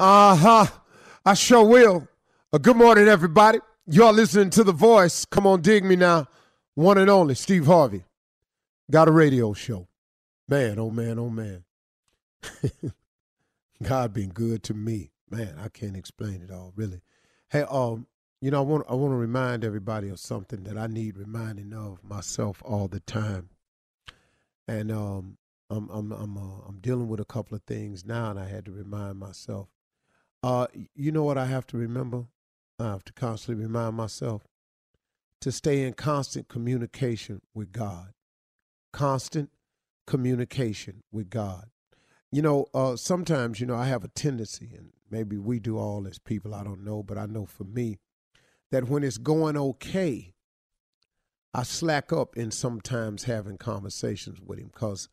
Uh huh. I sure will. Uh, good morning, everybody. Y'all listening to The Voice. Come on, dig me now. One and only, Steve Harvey. Got a radio show. Man, oh man, oh man. God been good to me. Man, I can't explain it all, really. Hey, um, you know, I want I want to remind everybody of something that I need reminding of myself all the time. And um, I'm I'm I'm uh, I'm dealing with a couple of things now, and I had to remind myself. Uh, you know what I have to remember? I have to constantly remind myself to stay in constant communication with God. Constant communication with God. You know, uh, sometimes, you know, I have a tendency, and maybe we do all as people, I don't know, but I know for me, that when it's going okay, I slack up in sometimes having conversations with him because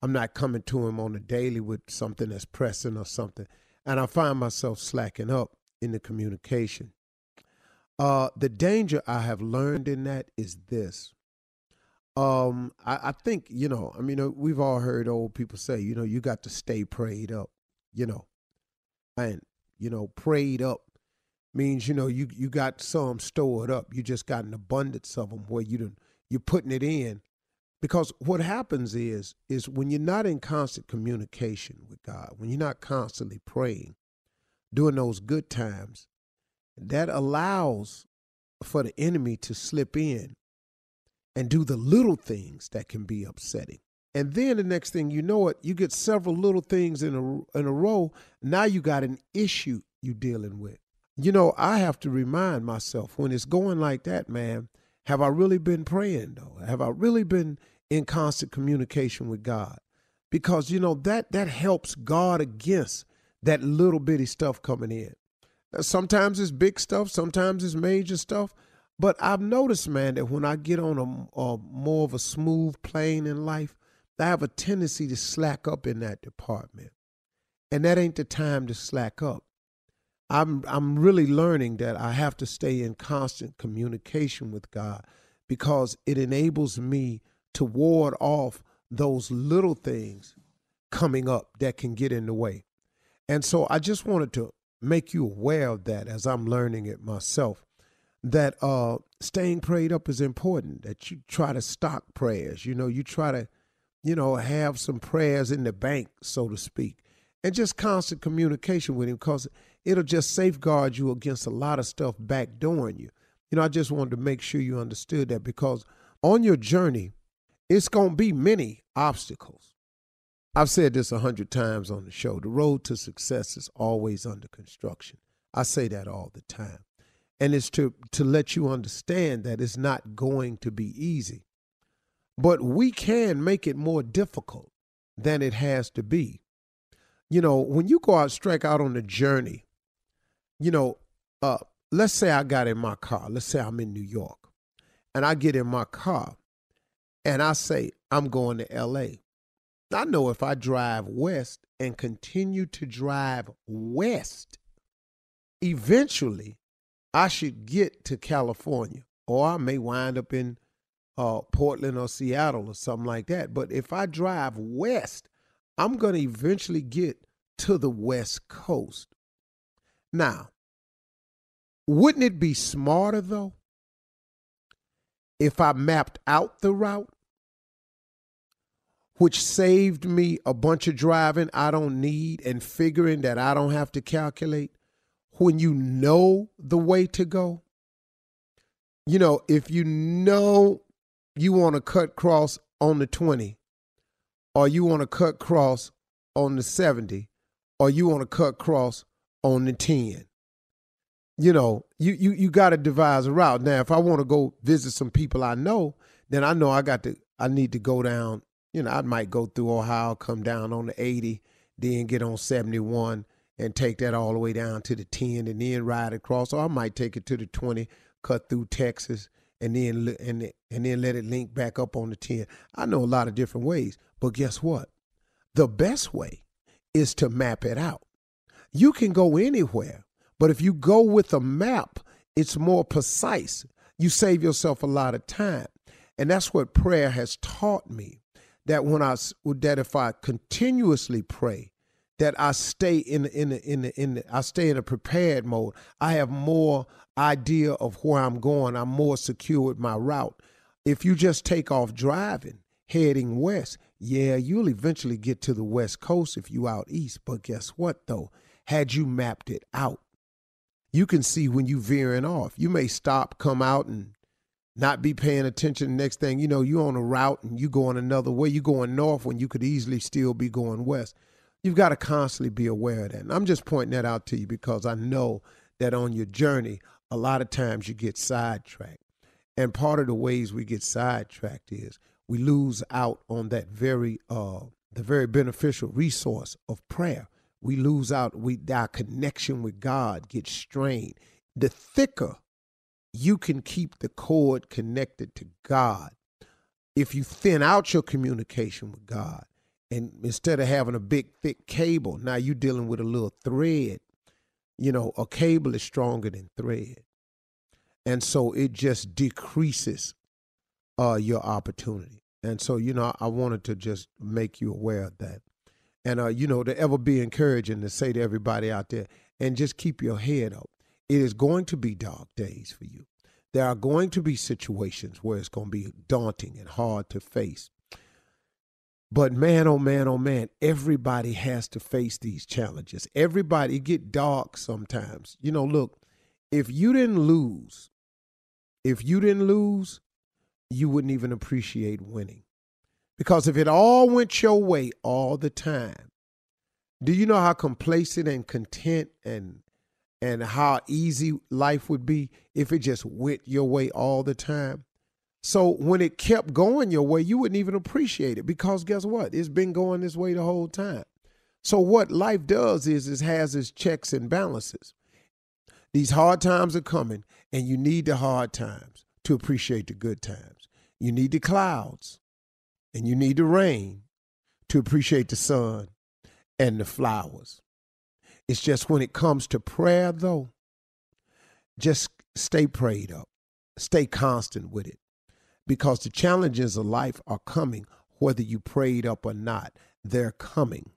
I'm not coming to him on a daily with something that's pressing or something. And I find myself slacking up in the communication. Uh, the danger I have learned in that is this. Um, I, I think, you know, I mean, uh, we've all heard old people say, you know, you got to stay prayed up, you know. And, you know, prayed up means, you know, you you got some stored up. You just got an abundance of them where you done, you're putting it in. Because what happens is, is when you're not in constant communication with God, when you're not constantly praying, during those good times, that allows for the enemy to slip in and do the little things that can be upsetting. And then the next thing you know it, you get several little things in a in a row. Now you got an issue you're dealing with. You know, I have to remind myself when it's going like that, man, have I really been praying though? Have I really been in constant communication with God? Because you know that that helps guard against that little bitty stuff coming in. Now, sometimes it's big stuff, sometimes it's major stuff, but I've noticed, man, that when I get on a, a more of a smooth plane in life, I have a tendency to slack up in that department, and that ain't the time to slack up. I'm I'm really learning that I have to stay in constant communication with God because it enables me to ward off those little things coming up that can get in the way. And so I just wanted to make you aware of that as I'm learning it myself. That uh, staying prayed up is important. That you try to stock prayers. You know, you try to, you know, have some prayers in the bank, so to speak, and just constant communication with him because it'll just safeguard you against a lot of stuff backdooring you. You know, I just wanted to make sure you understood that because on your journey, it's going to be many obstacles. I've said this a hundred times on the show. The road to success is always under construction. I say that all the time. And it's to, to let you understand that it's not going to be easy. But we can make it more difficult than it has to be. You know, when you go out, strike out on a journey, you know, uh, let's say I got in my car. Let's say I'm in New York and I get in my car and I say, I'm going to LA. I know if I drive west and continue to drive west, eventually I should get to California or I may wind up in uh, Portland or Seattle or something like that. But if I drive west, I'm going to eventually get to the West Coast. Now, wouldn't it be smarter though if I mapped out the route, which saved me a bunch of driving I don't need and figuring that I don't have to calculate? When you know the way to go, you know, if you know you want to cut cross on the 20, or you want to cut cross on the 70, or you want to cut cross on the 10 you know, you you you got to devise a route. Now, if I want to go visit some people I know, then I know I got to I need to go down. You know, I might go through Ohio, come down on the 80, then get on 71 and take that all the way down to the 10 and then ride across. Or I might take it to the 20, cut through Texas and then and and then let it link back up on the 10. I know a lot of different ways, but guess what? The best way is to map it out. You can go anywhere but if you go with a map, it's more precise. You save yourself a lot of time. And that's what prayer has taught me. That when I that if I continuously pray, that I stay in in in in I stay in a prepared mode. I have more idea of where I'm going. I'm more secure with my route. If you just take off driving, heading west, yeah, you'll eventually get to the west coast if you out east. But guess what though? Had you mapped it out, you can see when you veering off. You may stop, come out, and not be paying attention. Next thing you know, you're on a route and you going another way. You going north when you could easily still be going west. You've got to constantly be aware of that. And I'm just pointing that out to you because I know that on your journey, a lot of times you get sidetracked. And part of the ways we get sidetracked is we lose out on that very uh the very beneficial resource of prayer we lose out we our connection with god gets strained the thicker you can keep the cord connected to god if you thin out your communication with god and instead of having a big thick cable now you're dealing with a little thread. You know a cable is stronger than thread. And so it just decreases uh, your opportunity. And so you know i wanted to just make you aware of that. And uh, you know to ever be encouraging to say to everybody out there and just keep your head up it is going to be dark days for you. There are going to be situations where it's going to be daunting and hard to face but man oh man oh man everybody has to face these challenges. Everybody get dark sometimes. You know look if you didn't lose if you didn't lose you wouldn't even appreciate winning. Because if it all went your way all the time, do you know how complacent and content and and how easy life would be if it just went your way all the time? So when it kept going your way, you wouldn't even appreciate it because guess what? It's been going this way the whole time. So what life does is it has its checks and balances. These hard times are coming, and you need the hard times to appreciate the good times. You need the clouds and you need the rain to appreciate the sun and the flowers. It's just when it comes to prayer, though, just stay prayed up, stay constant with it. Because the challenges of life are coming, whether you prayed up or not. They're coming.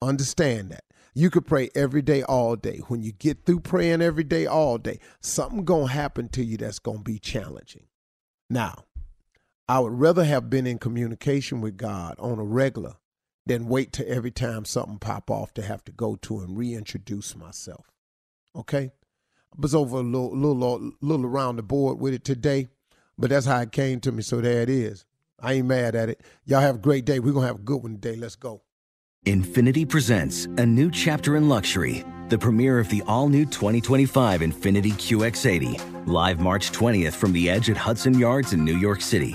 Understand that. You could pray every day, all day. When you get through praying every day, all day, something gonna happen to you that's gonna be challenging. Now, I would rather have been in communication with God on a regular than wait till every time something pop off to have to go to and reintroduce myself. Okay? I was over a little, little, little around the board with it today, but that's how it came to me. So there it is. I ain't mad at it. Y'all have a great day. We're gonna have a good one today. Let's go. Infiniti presents a new chapter in luxury, the premiere of the all new 2025 Infiniti QX80, live March 20th from the edge at Hudson Yards in New York City,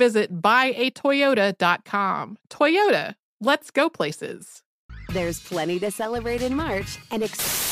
visit buyatoyota.com. Toyota, let's go places. There's plenty to celebrate in March and. Ex-